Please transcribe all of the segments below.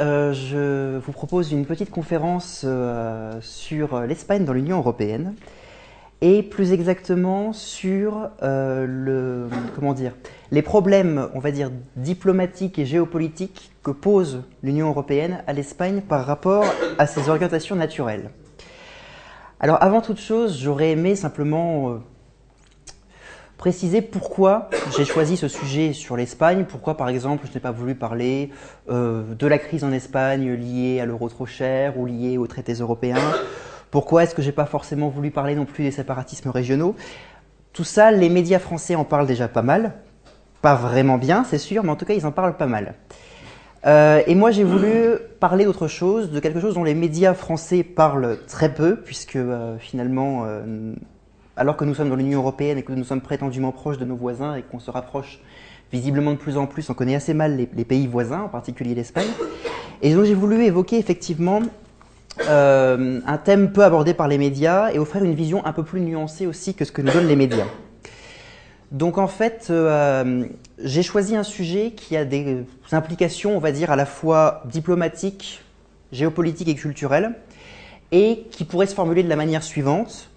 euh, je vous propose une petite conférence euh, sur l'Espagne dans l'Union européenne et plus exactement sur euh, les problèmes, on va dire, diplomatiques et géopolitiques que pose l'Union européenne à l'Espagne par rapport à ses orientations naturelles. Alors avant toute chose, j'aurais aimé simplement préciser pourquoi j'ai choisi ce sujet sur l'Espagne, pourquoi par exemple je n'ai pas voulu parler euh, de la crise en Espagne liée à l'euro trop cher ou liée aux traités européens, pourquoi est-ce que j'ai pas forcément voulu parler non plus des séparatismes régionaux? Tout ça, les médias français en parlent déjà pas mal, pas vraiment bien c'est sûr, mais en tout cas ils en parlent pas mal. Euh, et moi j'ai voulu parler d'autre chose, de quelque chose dont les médias français parlent très peu, puisque euh, finalement alors que nous sommes dans l'Union européenne et que nous sommes prétendument proches de nos voisins et qu'on se rapproche visiblement de plus en plus, on connaît assez mal les, pays voisins, en particulier l'Espagne. Et donc j'ai voulu évoquer effectivement euh, un thème peu abordé par les médias et offrir une vision un peu plus nuancée aussi que ce que nous donnent les médias. Donc en fait, euh, j'ai choisi un sujet qui a des implications, on va dire, à la fois diplomatiques, géopolitiques et culturelles, et qui pourrait se formuler de la manière suivante.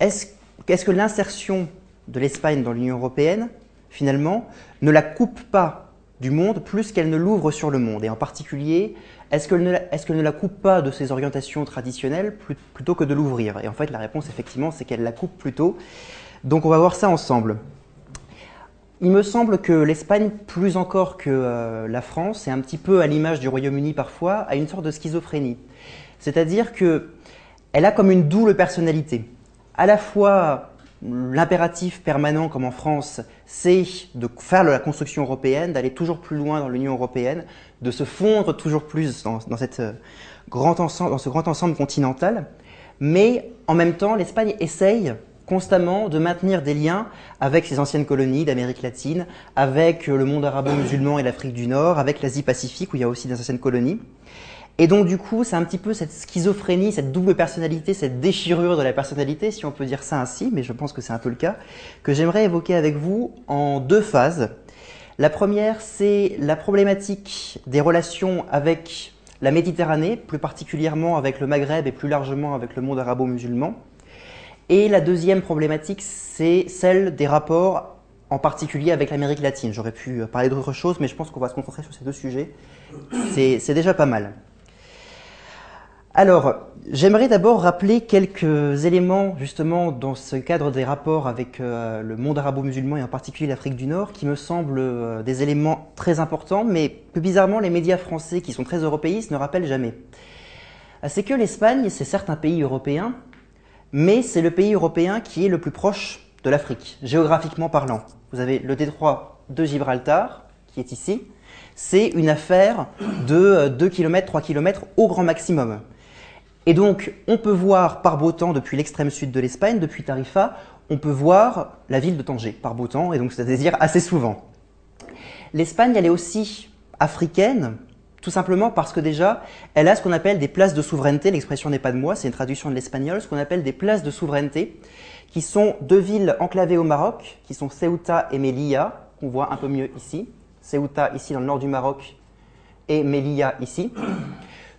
Est-ce est-ce que l'insertion de l'Espagne dans l'Union européenne, finalement, ne la coupe pas du monde plus qu'elle ne l'ouvre sur le monde? Et en particulier, est-ce qu'elle ne, la coupe pas de ses orientations traditionnelles plutôt que de l'ouvrir? Et en fait, la réponse, effectivement, c'est qu'elle la coupe plutôt. Donc on va voir ça ensemble. Il me semble que l'Espagne, plus encore que euh, la France, et un petit peu à l'image du Royaume-Uni parfois, a une sorte de schizophrénie. C'est-à-dire qu'elle a comme une double personnalité à la fois l'impératif permanent, comme en France, c'est de faire la construction européenne, d'aller toujours plus loin dans l'Union européenne, de se fondre toujours plus dans, cette, euh, grand ensemble, dans ce grand ensemble continental. Mais en même temps, l'Espagne essaye constamment de maintenir des liens avec ses anciennes colonies d'Amérique latine, avec le monde arabo-musulman et l'Afrique du Nord, avec l'Asie-Pacifique où il y a aussi des anciennes colonies. Et donc du coup, c'est un petit peu cette schizophrénie, cette double personnalité, cette déchirure de la personnalité, si on peut dire ça ainsi, mais je pense que c'est un peu le cas, que j'aimerais évoquer avec vous en deux phases. La première, c'est la problématique des relations avec la Méditerranée, plus particulièrement avec le Maghreb et plus largement avec le monde arabo-musulman. Et la deuxième problématique, c'est celle des rapports en particulier avec l'Amérique latine. J'aurais pu parler d'autres choses, mais je pense qu'on va se concentrer sur ces deux sujets. C'est déjà pas mal. Alors, j'aimerais d'abord rappeler quelques éléments justement dans ce cadre des rapports avec euh, le monde arabo-musulman et en particulier l'Afrique du Nord qui me semblent euh, des éléments très importants mais que bizarrement les médias français qui sont très européistes ne rappellent jamais. C'est que l'Espagne, c'est certes un pays européen, mais c'est le pays européen qui est le plus proche de l'Afrique, géographiquement parlant. Vous avez le détroit de Gibraltar qui est ici, c'est une affaire de 2 km, 3 km au grand maximum. Et donc, on peut voir par beau temps depuis l'extrême sud de l'Espagne, depuis Tarifa, on peut voir la ville de Tanger par beau temps, et donc c'est-à-dire assez souvent. L'Espagne, elle est aussi africaine, tout simplement parce que déjà, elle a ce qu'on appelle des places de souveraineté, l'expression n'est pas de moi, c'est une traduction de l'espagnol, ce qu'on appelle des places de souveraineté, qui sont deux villes enclavées au Maroc, qui sont Ceuta et Melilla, qu'on voit un peu mieux ici. Ceuta ici dans le nord du Maroc et Melilla ici.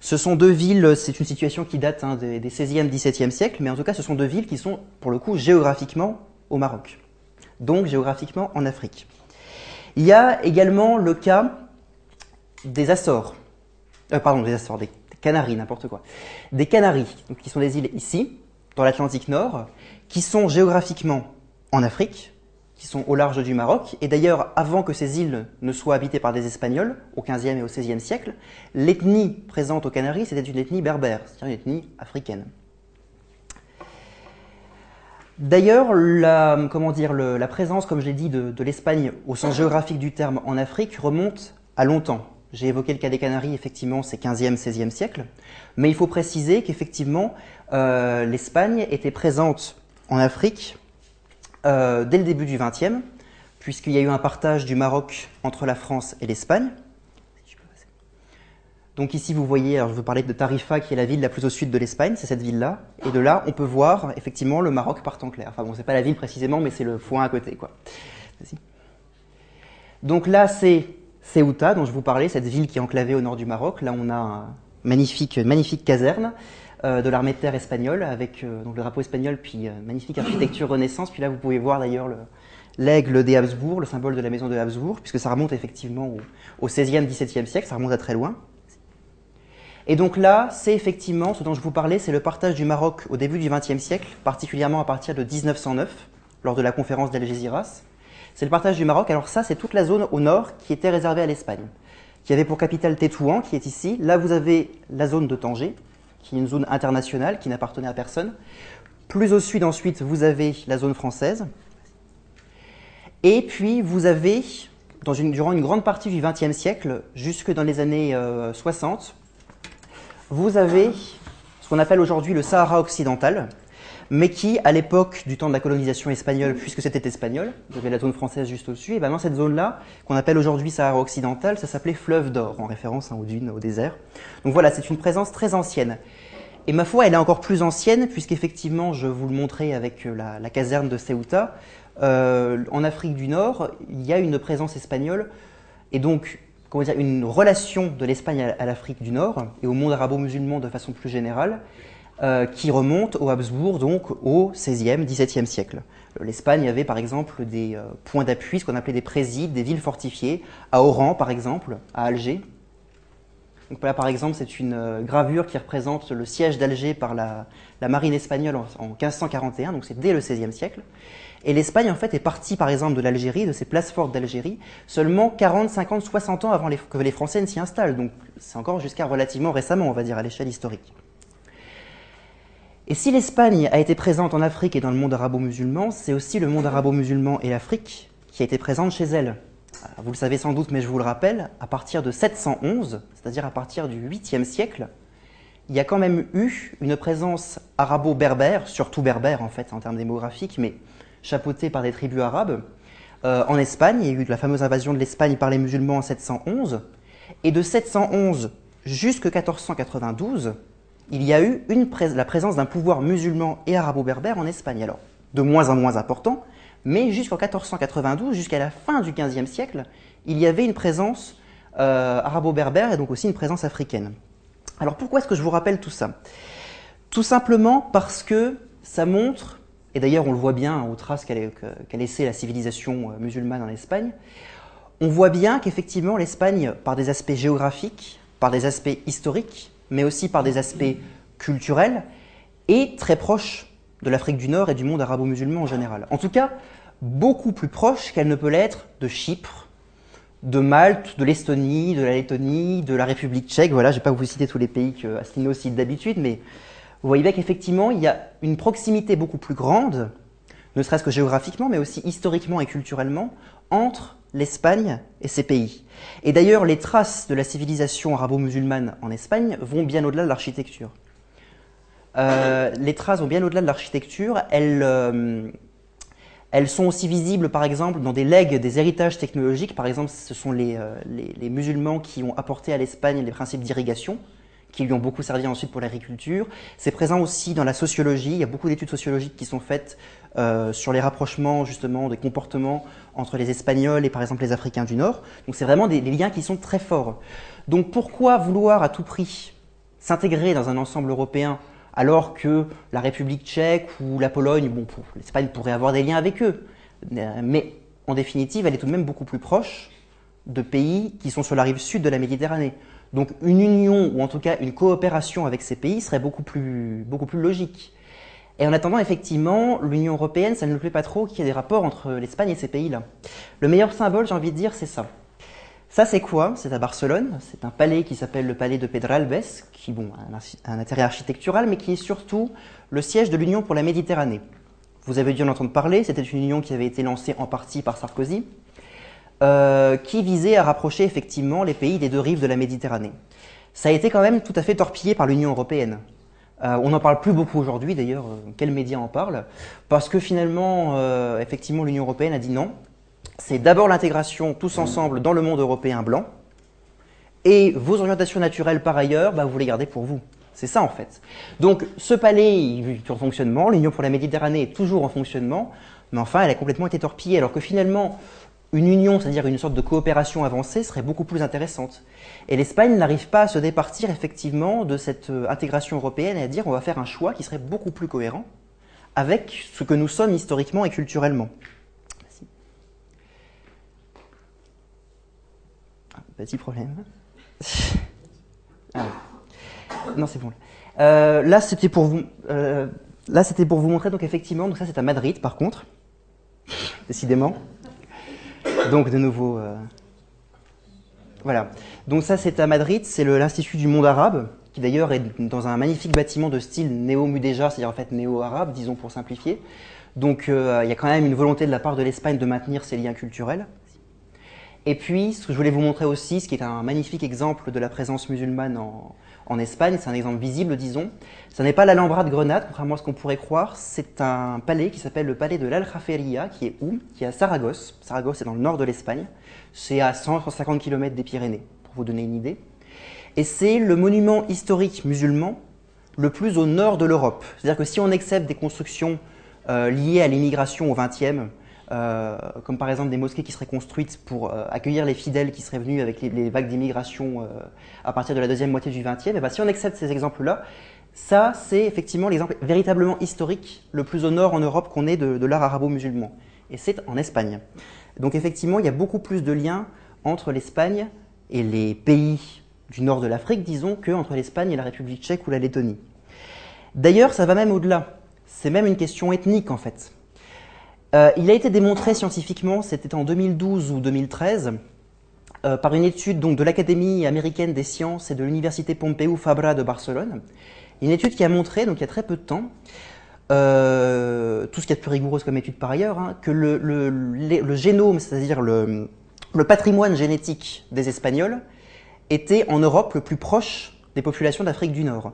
Ce sont deux villes, c'est une situation qui date hein, des, 16e, 17e siècles, mais en tout cas, ce sont deux villes qui sont, pour le coup, géographiquement au Maroc, donc géographiquement en Afrique. Il y a également le cas des Açores, euh, pardon, des Açores, des Canaries, n'importe quoi. Des Canaries, qui sont des îles ici, dans l'Atlantique Nord, qui sont géographiquement en Afrique, qui sont au large du Maroc. Et d'ailleurs, avant que ces îles ne soient habitées par des Espagnols, au XVe et au XVIe siècle, l'ethnie présente aux Canaries, c'était une ethnie berbère, c'est-à-dire une ethnie africaine. D'ailleurs, la, comment dire, la présence, comme je l'ai dit, de, l'Espagne au sens géographique du terme en Afrique remonte à longtemps. J'ai évoqué le cas des Canaries, effectivement, c'est 15e, 16e siècle. Mais il faut préciser qu'effectivement, euh, l'Espagne était présente en Afrique euh, dès le début du XXe, puisqu'il y a eu un partage du Maroc entre la France et l'Espagne. Donc ici, vous voyez, alors je vous parlais de Tarifa, qui est la ville la plus au sud de l'Espagne, c'est cette ville-là. Et de là, on peut voir effectivement le Maroc partant clair. Enfin bon, c'est pas la ville précisément, mais c'est le foin à côté, quoi. Donc là, c'est Ceuta, dont je vous parlais, cette ville qui est enclavée au nord du Maroc. Là, on a une magnifique, magnifique caserne de l'armée de terre espagnole avec donc le drapeau espagnol, puis magnifique architecture Renaissance. Puis là, vous pouvez voir d'ailleurs l'aigle des Habsbourg, le symbole de la maison de Habsbourg, puisque ça remonte effectivement au, 16e, 17e siècle, ça remonte à très loin. Et donc là, c'est effectivement ce dont je vous parlais, c'est le partage du Maroc au début du XXe siècle, particulièrement à partir de 1909, lors de la conférence d'Algésiras. C'est le partage du Maroc. Alors ça, c'est toute la zone au nord qui était réservée à l'Espagne, qui avait pour capitale Tétouan, qui est ici. Là, vous avez la zone de Tanger, qui est une zone internationale qui n'appartenait à personne. Plus au sud, ensuite, vous avez la zone française. Et puis, vous avez, durant une grande partie du XXe siècle, jusque dans les années 60, euh, vous avez ce qu'on appelle aujourd'hui le Sahara occidental, mais qui, à l'époque du temps de la colonisation espagnole, puisque c'était espagnol, vous avez la zone française juste au-dessus, et bien dans cette zone-là, qu'on appelle aujourd'hui Sahara occidental, ça s'appelait Fleuve d'Or, en référence hein, aux dunes, au désert. Donc voilà, c'est une présence très ancienne. Et ma foi, elle est encore plus ancienne, puisqu'effectivement, je vous le montrais avec euh, la, la caserne de Ceuta, euh, en Afrique du Nord, il y a une présence espagnole, et donc comment dire, une relation de l'Espagne à l'Afrique du Nord et au monde arabo-musulman de façon plus générale, euh, qui remonte au Habsbourg, donc au XVIe, XVIIe siècle. L'Espagne avait par exemple des euh, points d'appui, ce qu'on appelait des présides, des villes fortifiées, à Oran par exemple, à Alger. Donc là par exemple c'est une euh, gravure qui représente le siège d'Alger par la, marine espagnole en, en 1541, donc c'est dès le XVIe siècle. Et l'Espagne, en fait, est partie, par exemple, de l'Algérie, de ces places fortes d'Algérie, seulement 40, 50, 60 ans avant que les Français ne s'y installent. Donc, c'est encore jusqu'à relativement récemment, on va dire, à l'échelle historique. Et si l'Espagne a été présente en Afrique et dans le monde arabo-musulman, c'est aussi le monde arabo-musulman et l'Afrique qui a été présente chez elle. Vous le savez sans doute, mais je vous le rappelle, à partir de 711, c'est-à-dire à partir du 8e siècle, il y a quand même eu une présence arabo-berbère, surtout berbère en fait en termes démographiques, mais chapeautée par des tribus arabes. Euh, en Espagne, il y a eu la fameuse invasion de l'Espagne par les musulmans en 711, et de 711 jusqu'à 1492, il y a eu la présence d'un pouvoir musulman et arabo-berbère en Espagne. Alors, de moins en moins important, mais jusqu'en 1492, jusqu'à la fin du XVe siècle, il y avait une présence euh, arabo-berbère et donc aussi une présence africaine. Alors pourquoi est-ce que je vous rappelle tout ça? Tout simplement parce que ça montre, et d'ailleurs on le voit bien aux traces qu'a laissé la civilisation euh, musulmane en Espagne, on voit bien qu'effectivement l'Espagne, par des aspects géographiques, par des aspects historiques, mais aussi par des aspects culturels, est très proche de l'Afrique du Nord et du monde arabo-musulman en général. En tout cas, beaucoup plus proche qu'elle ne peut l'être de Chypre, de Malte, de l'Estonie, de la Lettonie, de la République tchèque. Voilà, je ne vais pas vous citer tous les pays que Asselineau cite d'habitude, mais vous voyez bien qu'effectivement, il y a une proximité beaucoup plus grande, ne serait-ce que géographiquement, mais aussi historiquement et culturellement, entre l'Espagne et ces pays. Et d'ailleurs, les traces de la civilisation arabo-musulmane en Espagne vont bien au-delà de l'architecture. Euh, les traces vont bien au-delà de l'architecture. Elles, euh, elles, sont aussi visibles, par exemple, dans des legs, des héritages technologiques. Par exemple, ce sont les, euh, musulmans qui ont apporté à l'Espagne les principes d'irrigation, qui lui ont beaucoup servi ensuite pour l'agriculture. C'est présent aussi dans la sociologie. Il y a beaucoup d'études sociologiques qui sont faites euh, sur les rapprochements justement des comportements entre les Espagnols et par exemple les Africains du Nord. Donc c'est vraiment des, liens qui sont très forts. Donc pourquoi vouloir à tout prix s'intégrer dans un ensemble européen alors que la République tchèque ou la Pologne, bon, l'Espagne pourrait avoir des liens avec eux, mais en définitive, elle est tout de même beaucoup plus proche de pays qui sont sur la rive sud de la Méditerranée. Donc une union ou en tout cas une coopération avec ces pays serait beaucoup plus, logique. Et en attendant, effectivement, l'Union européenne, ça ne lui plaît pas trop qu'il y ait des rapports entre l'Espagne et ces pays-là. Le meilleur symbole, j'ai envie de dire, c'est ça. Ça, c'est quoi? C'est à Barcelone. C'est un palais qui s'appelle le palais de Pedralbes, qui a un, intérêt architectural, mais qui est surtout le siège de l'Union pour la Méditerranée. Vous avez dû en entendre parler. C'était une union qui avait été lancée en partie par Sarkozy, euh, qui visait à rapprocher effectivement les pays des deux rives de la Méditerranée. Ça a été quand même tout à fait torpillé par l'Union européenne. Euh, on n'en parle plus beaucoup aujourd'hui d'ailleurs, euh, quels médias en parlent Parce que finalement, effectivement, l'Union européenne a dit non. C'est d'abord l'intégration tous ensemble dans le monde européen blanc, et vos orientations naturelles par ailleurs, bah, vous les gardez pour vous. C'est ça en fait. Donc ce palais, est en fonctionnement, l'Union pour la Méditerranée est toujours en fonctionnement, mais enfin elle a complètement été torpillée, alors que finalement, une union, c'est-à-dire une sorte de coopération avancée, serait beaucoup plus intéressante. Et l'Espagne n'arrive pas à se départir effectivement de cette euh, intégration européenne et à dire on va faire un choix qui serait beaucoup plus cohérent avec ce que nous sommes historiquement et culturellement. petit problème. Ah. Non, c'est bon. Euh, là, c'était pour vous. Euh, là, c'était pour vous montrer. Donc, effectivement, donc ça, c'est à Madrid, par contre, décidément. Donc, de nouveau. Euh, voilà. Donc, ça, c'est à Madrid. C'est l'Institut du monde arabe, qui d'ailleurs est dans un magnifique bâtiment de style néo-mudéjar, c'est-à-dire en fait néo-arabe, disons pour simplifier. Donc, il y a quand même une volonté de la part de l'Espagne de maintenir ses liens culturels. Et puis, ce que je voulais vous montrer aussi, ce qui est un magnifique exemple de la présence musulmane en, Espagne, c'est un exemple visible, disons. Ce n'est pas l'Alhambra de Grenade, contrairement à ce qu'on pourrait croire. C'est un palais qui s'appelle le palais de l'Aljaferia, qui est où? Qui est à Saragosse. Saragosse est dans le nord de l'Espagne. C'est à 150 km des Pyrénées, pour vous donner une idée. Et c'est le monument historique musulman le plus au nord de l'Europe. C'est-à-dire que si on accepte des constructions euh, liées à l'immigration au XXe, euh, comme par exemple des mosquées qui seraient construites pour euh, accueillir les fidèles qui seraient venus avec les, vagues d'immigration euh, à partir de la deuxième moitié du XXe, et ben, si on accepte ces exemples-là, ça c'est effectivement l'exemple véritablement historique le plus au nord en Europe qu'on ait de, l'art arabo-musulman. Et c'est en Espagne. Donc effectivement, il y a beaucoup plus de liens entre l'Espagne et les pays du nord de l'Afrique, disons, qu'entre l'Espagne et la République tchèque ou la Lettonie. D'ailleurs, ça va même au-delà. C'est même une question ethnique en fait. Euh, il a été démontré scientifiquement, c'était en 2012 ou 2013, euh, par une étude donc, de l'Académie américaine des sciences et de l'Université Pompeu Fabra de Barcelone. Une étude qui a montré, donc il y a très peu de temps, euh, tout ce qui est plus rigoureuse comme étude par ailleurs, hein, que le, génome, c'est-à-dire le, patrimoine génétique des Espagnols, était en Europe le plus proche des populations d'Afrique du Nord.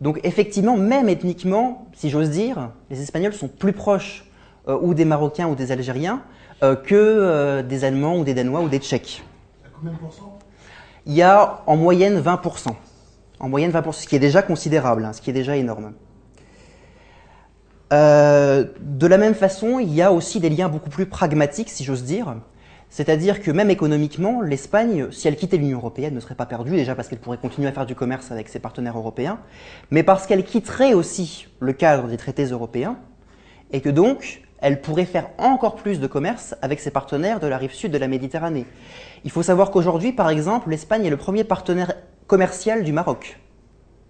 Donc effectivement, même ethniquement, si j'ose dire, les Espagnols sont plus proches ou des Marocains ou des Algériens euh, que euh, des Allemands ou des Danois ou des Tchèques. combien de pourcents? Il y a en moyenne 20%. En moyenne 20%, ce qui est déjà considérable, hein, ce qui est déjà énorme. de la même façon, il y a aussi des liens beaucoup plus pragmatiques, si j'ose dire. C'est-à-dire que même économiquement, l'Espagne, si elle quittait l'Union européenne, ne serait pas perdue, déjà parce qu'elle pourrait continuer à faire du commerce avec ses partenaires européens, mais parce qu'elle quitterait aussi le cadre des traités européens, et que donc elle pourrait faire encore plus de commerce avec ses partenaires de la rive sud de la Méditerranée. Il faut savoir qu'aujourd'hui, par exemple, l'Espagne est le premier partenaire commercial du Maroc,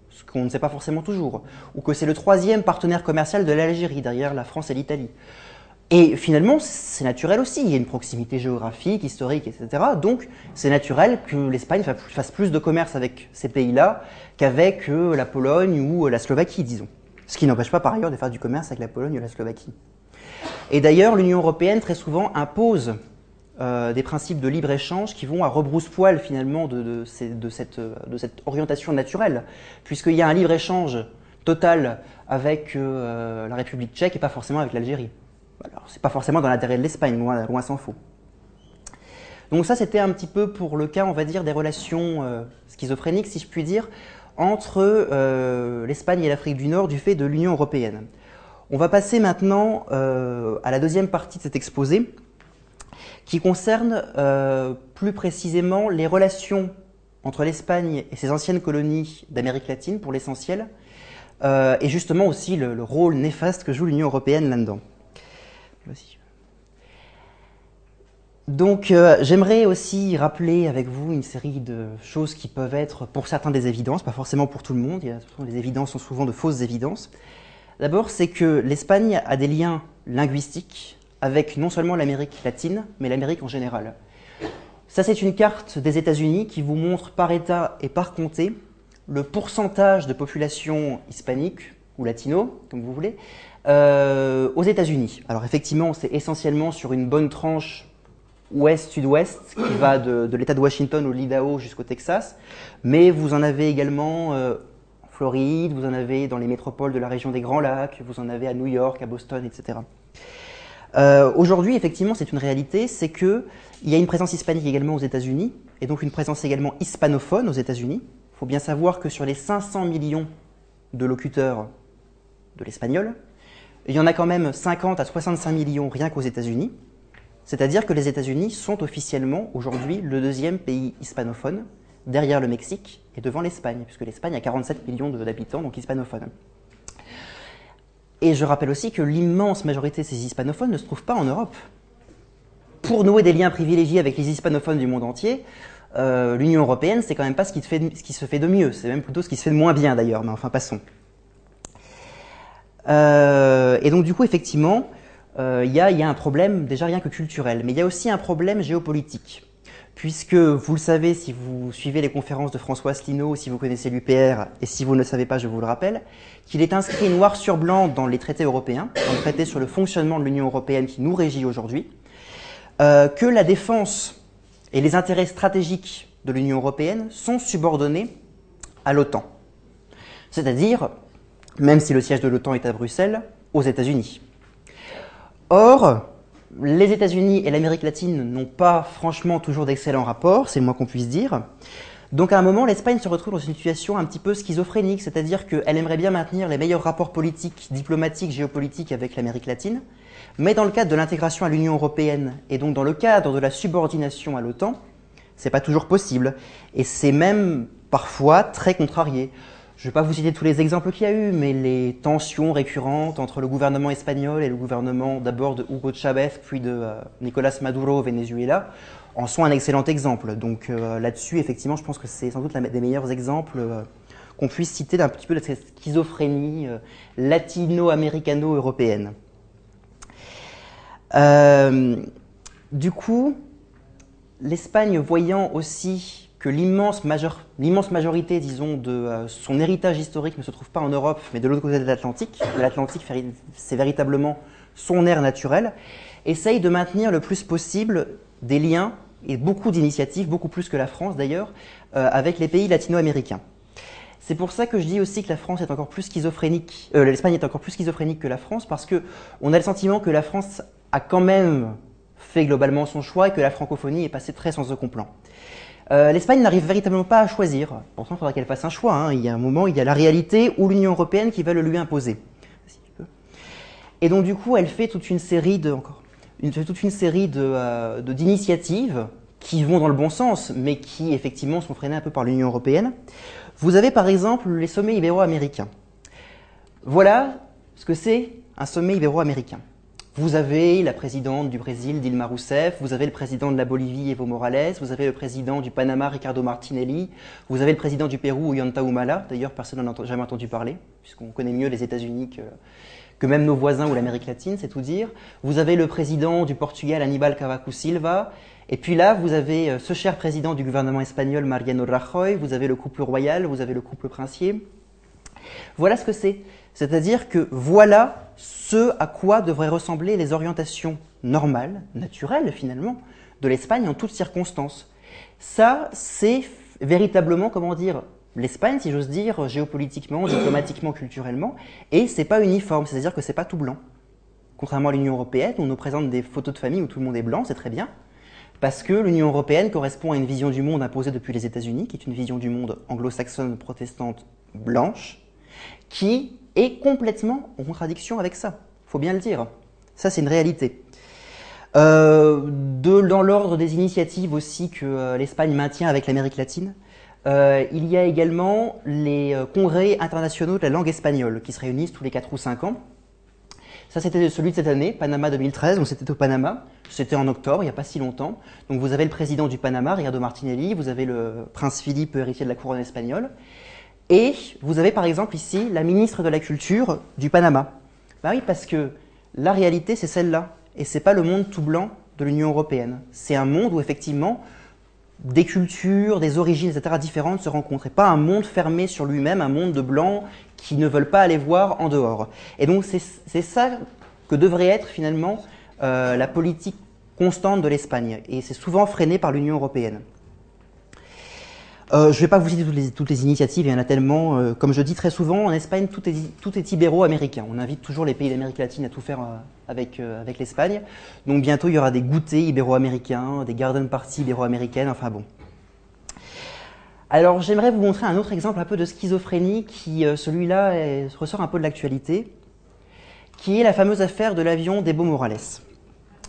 ce qu'on ne sait pas forcément toujours, ou que c'est le troisième partenaire commercial de l'Algérie, derrière la France et l'Italie. Et finalement, c'est naturel aussi, il y a une proximité géographique, historique, etc. Donc, c'est naturel que l'Espagne fasse plus de commerce avec ces pays-là qu'avec euh, la Pologne ou la Slovaquie, disons. Ce qui n'empêche pas par ailleurs de faire du commerce avec la Pologne ou la Slovaquie. Et d'ailleurs, l'Union européenne très souvent impose euh, des principes de libre-échange qui vont à rebrousse-poil finalement de, cette, orientation naturelle, puisqu'il y a un libre-échange total avec euh, la République tchèque et pas forcément avec l'Algérie. Alors, c'est pas forcément dans l'intérêt de l'Espagne, loin, s'en faut. Donc ça, c'était un petit peu pour le cas, on va dire, des relations euh, schizophréniques, si je puis dire, entre l'Espagne et l'Afrique du Nord du fait de l'Union européenne. On va passer maintenant euh, à la deuxième partie de cet exposé, qui concerne euh, plus précisément les relations entre l'Espagne et ses anciennes colonies d'Amérique latine, pour l'essentiel, euh, et justement aussi le, rôle néfaste que joue l'Union européenne là-dedans. Donc j'aimerais aussi rappeler avec vous une série de choses qui peuvent être pour certains des évidences, pas forcément pour tout le monde, les évidences sont souvent de fausses évidences. D'abord, c'est que l'Espagne a des liens linguistiques avec non seulement l'Amérique latine, mais l'Amérique en général. Ça, c'est une carte des États-Unis qui vous montre par État et par comté le pourcentage de population hispanique ou latino, comme vous voulez, euh, aux États-Unis. Alors effectivement, c'est essentiellement sur une bonne tranche ouest-sud-ouest qui va de, l'État de Washington au l'Idaho jusqu'au Texas, mais vous en avez également euh, Floride, vous en avez dans les métropoles de la région des Grands Lacs, vous en avez à New York, à Boston, etc. Euh, aujourd'hui, effectivement, c'est une réalité, c'est qu'il y a une présence hispanique également aux États-Unis, et donc une présence également hispanophone aux États-Unis. Il faut bien savoir que sur les 500 millions de locuteurs de l'espagnol, il y en a quand même 50 à 65 millions rien qu'aux États-Unis, C'est-à-dire que les États-Unis sont officiellement aujourd'hui le deuxième pays hispanophone, derrière le Mexique et devant l'Espagne, puisque l'Espagne a 47 millions d'habitants, donc hispanophones. Et je rappelle aussi que l'immense majorité de ces hispanophones ne se trouvent pas en Europe. Pour nouer des liens privilégiés avec les hispanophones du monde entier, euh, l'Union européenne, c'est quand même pas ce qui, se fait de mieux, c'est même plutôt ce qui se fait de moins bien d'ailleurs, mais enfin passons. Euh, et donc du coup, effectivement, euh, il y, a un problème déjà rien que culturel, mais il y a aussi un problème géopolitique. Puisque vous le savez si vous suivez les conférences de François Asselineau, si vous connaissez l'UPR, et si vous ne le savez pas, je vous le rappelle, qu'il est inscrit noir sur blanc dans les traités européens, dans le traité sur le fonctionnement de l'Union européenne qui nous régit aujourd'hui, euh, que la défense et les intérêts stratégiques de l'Union européenne sont subordonnés à l'OTAN. C'est-à-dire, même si le siège de l'OTAN est à Bruxelles, aux États-Unis. Or, les États-Unis et l'Amérique latine n'ont pas franchement toujours d'excellents rapports, c'est le moins qu'on puisse dire. Donc à un moment, l'Espagne se retrouve dans une situation un petit peu schizophrénique, c'est-à-dire qu'elle aimerait bien maintenir les meilleurs rapports politiques, diplomatiques, géopolitiques avec l'Amérique latine, mais dans le cadre de l'intégration à l'Union européenne et donc dans le cadre de la subordination à l'OTAN, c'est pas toujours possible et c'est même parfois très contrarié. Je ne vais pas vous citer tous les exemples qu'il y a eu, mais les tensions récurrentes entre le gouvernement espagnol et le gouvernement d'abord de Hugo Chavez, puis de euh, Nicolas Maduro au Venezuela, en sont un excellent exemple. Donc euh, là-dessus, effectivement, je pense que c'est sans doute l'un des meilleurs exemples euh, qu'on puisse citer d'un petit peu de cette schizophrénie latino-américano-européenne. du coup, l'Espagne voyant aussi que l'immense majorité, disons, de euh, son héritage historique ne se trouve pas en Europe, mais de l'autre côté de l'Atlantique. L'Atlantique, c'est véritablement son air naturel. Essaye de maintenir le plus possible des liens et beaucoup d'initiatives, beaucoup plus que la France d'ailleurs, euh, avec les pays latino-américains. C'est pour ça que je dis aussi que la France est encore plus schizophrénique, euh, l'Espagne est encore plus schizophrénique que la France, parce que on a le sentiment que la France a quand même fait globalement son choix et que la francophonie est passée très sans second plan. Euh, L'Espagne n'arrive véritablement pas à choisir. Pourtant, il faudra qu'elle fasse un choix. Hein. Il y a un moment, il y a la réalité ou l'Union européenne qui va le lui imposer. Et donc, du coup, elle fait toute une série de, encore, toute une série euh, d'initiatives qui vont dans le bon sens, mais qui effectivement sont freinées un peu par l'Union européenne. Vous avez par exemple les sommets ibéro-américains. Voilà ce que c'est un sommet ibéro-américain. Vous avez la présidente du Brésil, Dilma Rousseff, vous avez le président de la Bolivie, Evo Morales, vous avez le président du Panama, Ricardo Martinelli, vous avez le président du Pérou, Ollanta Humala, d'ailleurs personne n'en a jamais entendu parler, puisqu'on connaît mieux les États-Unis que, que même nos voisins ou l'Amérique latine, c'est tout dire. Vous avez le président du Portugal, Aníbal Cavaco Silva, et puis là, vous avez euh, ce cher président du gouvernement espagnol, Mariano Rajoy, vous avez le couple royal, vous avez le couple princier. Voilà ce que c'est. C'est-à-dire que voilà ce à quoi devraient ressembler les orientations normales, naturelles finalement, de l'Espagne en toutes circonstances. Ça, c'est véritablement, comment dire, l'Espagne, si j'ose dire, géopolitiquement, diplomatiquement, culturellement, et c'est pas uniforme, c'est-à-dire que c'est pas tout blanc. Contrairement à l'Union européenne, on nous présente des photos de famille où tout le monde est blanc, c'est très bien, parce que l'Union européenne correspond à une vision du monde imposée depuis les États-Unis, qui est une vision du monde anglo-saxonne, protestante, blanche, qui est complètement en contradiction avec ça. faut bien le dire. Ça, c'est une réalité. Euh, dans l'ordre des initiatives aussi que euh, l'Espagne maintient avec l'Amérique latine, euh, il y a également les congrès internationaux de la langue espagnole qui se réunissent tous les 4 ou 5 ans. Ça, c'était celui de cette année, Panama 2013, donc c'était au Panama. C'était en octobre, il n'y a pas si longtemps. Donc vous avez le président du Panama, Ricardo Martinelli, vous avez le prince Philippe, héritier de la couronne espagnole, et vous avez par exemple ici la ministre de la Culture du Panama. Bah oui, parce que la réalité, c'est celle-là. Et c'est pas le monde tout blanc de l'Union européenne. C'est un monde où effectivement des cultures, des origines, etc. différentes se rencontrent. Et pas un monde fermé sur lui-même, un monde de blancs qui ne veulent pas aller voir en dehors. Et donc c'est ça que devrait être finalement euh, la politique constante de l'Espagne. Et c'est souvent freiné par l'Union européenne. Euh, je ne vais pas vous citer toutes les, initiatives, il y en a tellement. Euh, comme je dis très souvent, en Espagne, tout est, ibéro-américain. On invite toujours les pays d'Amérique latine à tout faire euh, avec, avec l'Espagne. Donc bientôt, il y aura des goûters ibéro-américains, des garden parties ibéro-américaines, enfin bon. Alors j'aimerais vous montrer un autre exemple un peu de schizophrénie qui, celui-là, ressort un peu de l'actualité, qui est la fameuse affaire de l'avion d'Ebo Morales.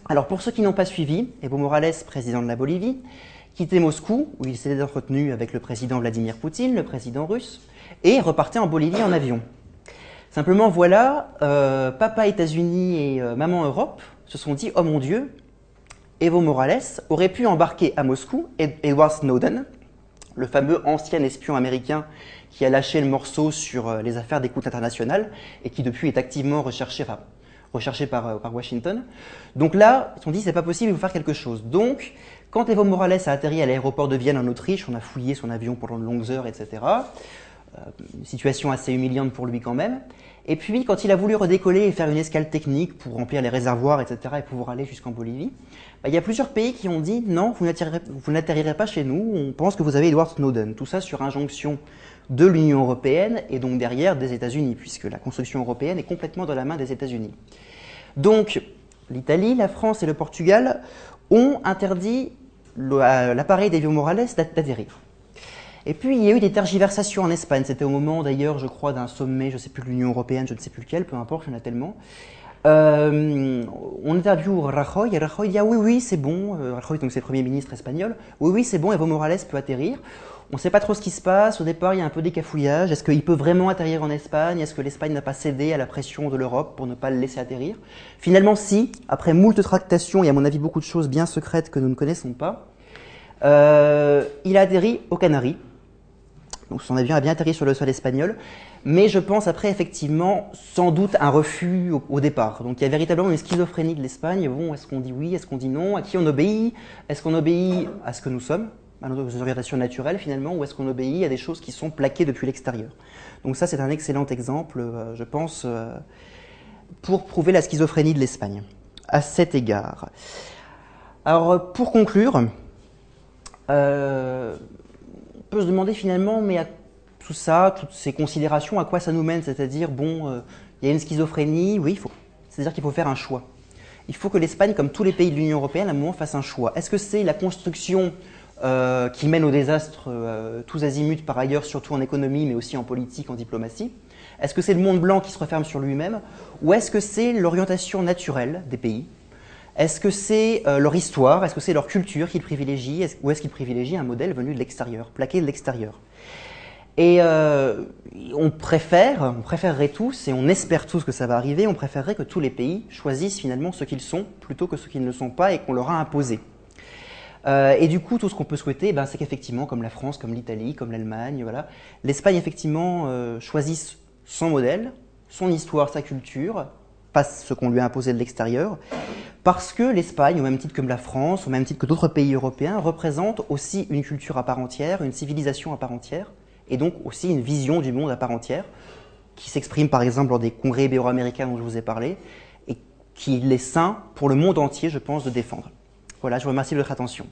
Alors pour ceux qui n'ont pas suivi, Evo Morales, président de la Bolivie, quittait Moscou, où il s'était entretenu avec le président Vladimir Poutine, le président russe, et repartait en Bolivie en avion. Simplement, voilà, euh, papa États-Unis et euh, maman Europe se sont dit, oh mon Dieu, Evo Morales aurait pu embarquer à Moscou Edward Snowden, le fameux ancien espion américain qui a lâché le morceau sur euh, les affaires d'écoute internationale et qui depuis est activement recherché, recherché par, par, Washington. Donc là, ils se sont dit, c'est pas possible, il faut faire quelque chose. Donc, quand Evo Morales a atterri à l'aéroport de Vienne en Autriche, on a fouillé son avion pendant de longues heures, etc. Euh, situation assez humiliante pour lui quand même. Et puis, quand il a voulu redécoller et faire une escale technique pour remplir les réservoirs, etc., et pouvoir aller jusqu'en Bolivie, bah, il y a plusieurs pays qui ont dit non, vous n'atterrirez pas chez nous, on pense que vous avez Edward Snowden. Tout ça sur injonction de l'Union européenne et donc derrière des États-Unis, puisque la construction européenne est complètement dans la main des États-Unis. Donc, l'Italie, la France et le Portugal ont interdit l'appareil d'Evo Morales d'atterrir. Et puis il y a eu des tergiversations en Espagne. C'était au moment d'ailleurs, je crois, d'un sommet, je ne sais plus l'Union européenne, je ne sais plus lequel, peu importe, il y en a tellement. Euh, on interviewe Rajoy et Rajoy dit ah oui oui c'est bon. Euh, Rajoy donc c'est le premier ministre espagnol. Oui oui c'est bon. Evo Morales peut atterrir. On ne sait pas trop ce qui se passe. Au départ il y a un peu des cafouillages. Est-ce qu'il peut vraiment atterrir en Espagne? Est-ce que l'Espagne n'a pas cédé à la pression de l'Europe pour ne pas le laisser atterrir? Finalement si. Après moult tractations et à mon avis beaucoup de choses bien secrètes que nous ne connaissons pas, euh, il a atterri aux Canaries. Donc son avion a bien atterri sur le sol espagnol, mais je pense après effectivement sans doute un refus au, départ. Donc il y a véritablement une schizophrénie de l'Espagne. Bon, est-ce qu'on dit oui, est-ce qu'on dit non? À qui on obéit? Est-ce qu'on obéit à ce que nous sommes, à nos orientations naturelles finalement, ou est-ce qu'on obéit à des choses qui sont plaquées depuis l'extérieur? Donc ça c'est un excellent exemple, euh, je pense, euh, pour prouver la schizophrénie de l'Espagne. À cet égard. Alors pour conclure, euh, on peut se demander finalement, mais à tout ça, toutes ces considérations, à quoi ça nous mène C'est-à-dire, bon, euh, il y a une schizophrénie, oui, il faut. C'est-à-dire qu'il faut faire un choix. Il faut que l'Espagne, comme tous les pays de l'Union européenne, à un moment fasse un choix. Est-ce que c'est la construction euh, qui mène au désastre euh, tous azimuts par ailleurs, surtout en économie, mais aussi en politique, en diplomatie? Est-ce que c'est le monde blanc qui se referme sur lui-même? Ou est-ce que c'est l'orientation naturelle des pays? Est-ce que c'est leur histoire, est-ce que c'est leur culture qu'ils privilégient, ou est-ce qu'ils privilégient un modèle venu de l'extérieur, plaqué de l'extérieur? Et euh, on préfère, on préférerait tous, et on espère tous que ça va arriver, on préférerait que tous les pays choisissent finalement ce qu'ils sont plutôt que ce qu'ils ne sont pas et qu'on leur a imposé. Euh, et du coup, tout ce qu'on peut souhaiter, ben, c'est qu'effectivement, comme la France, comme l'Italie, comme l'Allemagne, voilà, l'Espagne effectivement choisisse son modèle, son histoire, sa culture, pas ce qu'on lui a imposé de l'extérieur, parce que l'Espagne, au même titre que la France, au même titre que d'autres pays européens, représente aussi une culture à part entière, une civilisation à part entière, et donc aussi une vision du monde à part entière, qui s'exprime par exemple lors des congrès ibéro-américains dont je vous ai parlé, et qu'il est sain pour le monde entier, je pense, de défendre. Voilà, je vous remercie de votre attention.